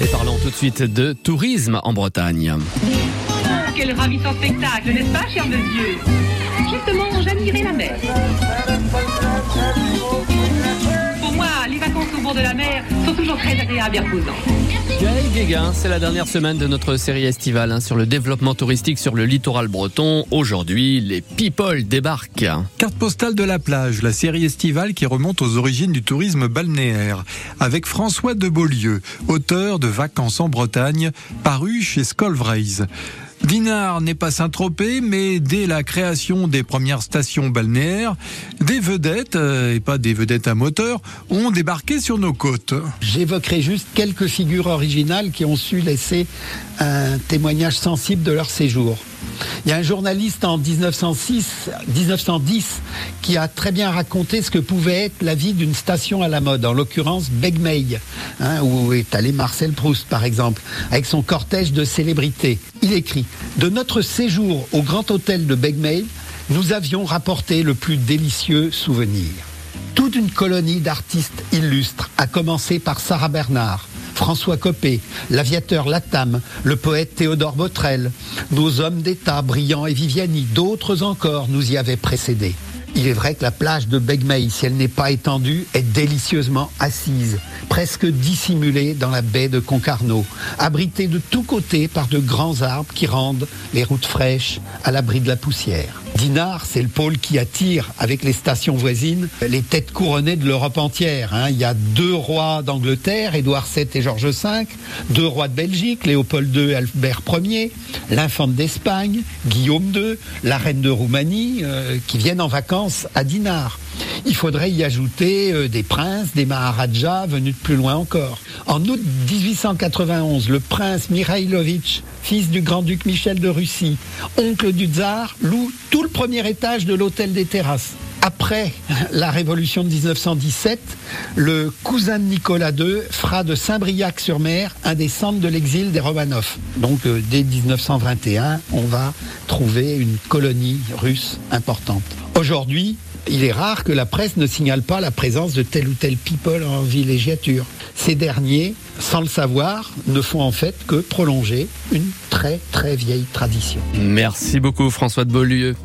Et parlons tout de suite de tourisme en Bretagne. Quel ravissant spectacle, n'est-ce pas, cher monsieur Justement, j'admirais la mer. De la mer sont toujours très agréables et reposantes. Gaël Guéguin, c'est la dernière semaine de notre série estivale hein, sur le développement touristique sur le littoral breton. Aujourd'hui, les people débarquent. Carte postale de la plage, la série estivale qui remonte aux origines du tourisme balnéaire, avec François de Beaulieu, auteur de Vacances en Bretagne, paru chez Scolvraise. Dinard n'est pas Saint-Tropez, mais dès la création des premières stations balnéaires, des vedettes, euh, et pas des vedettes à moteur, ont débarqué sur nos côtes. J'évoquerai juste quelques figures originales qui ont su laisser un témoignage sensible de leur séjour. Il y a un journaliste en 1906, 1910 qui a très bien raconté ce que pouvait être la vie d'une station à la mode, en l'occurrence Begmeil, hein, où est allé Marcel Proust par exemple, avec son cortège de célébrités. Il écrit De notre séjour au Grand Hôtel de Begmeil, nous avions rapporté le plus délicieux souvenir. Toute une colonie d'artistes illustres, à commencer par Sarah Bernard, François Copé, l'aviateur Latam, le poète Théodore Botrel, nos hommes d'État, Briand et Viviani, d'autres encore nous y avaient précédés. Il est vrai que la plage de Begmeil, si elle n'est pas étendue, est délicieusement assise, presque dissimulée dans la baie de Concarneau, abritée de tous côtés par de grands arbres qui rendent les routes fraîches à l'abri de la poussière. Dinard, c'est le pôle qui attire, avec les stations voisines, les têtes couronnées de l'Europe entière. hein. Il y a deux rois d'Angleterre, Édouard VII et Georges V, deux rois de Belgique, Léopold II et Albert Ier, l'infante d'Espagne, Guillaume II, la reine de Roumanie, euh, qui viennent en vacances à Dinard. Il faudrait y ajouter euh, des princes, des maharajas venus de plus loin encore. En août 1891, le prince Mikhailovitch, fils du grand-duc Michel de Russie, oncle du tsar, loue tout le premier étage de l'hôtel des terrasses. Après la révolution de 1917, le cousin de Nicolas II fera de Saint-Briac-sur-Mer un des centres de l'exil des Romanov. Donc euh, dès 1921, on va trouver une colonie russe importante. Aujourd'hui, il est rare que la presse ne signale pas la présence de tel ou tel people en villégiature. Ces derniers, sans le savoir, ne font en fait que prolonger une très très vieille tradition. Merci beaucoup François de Beaulieu.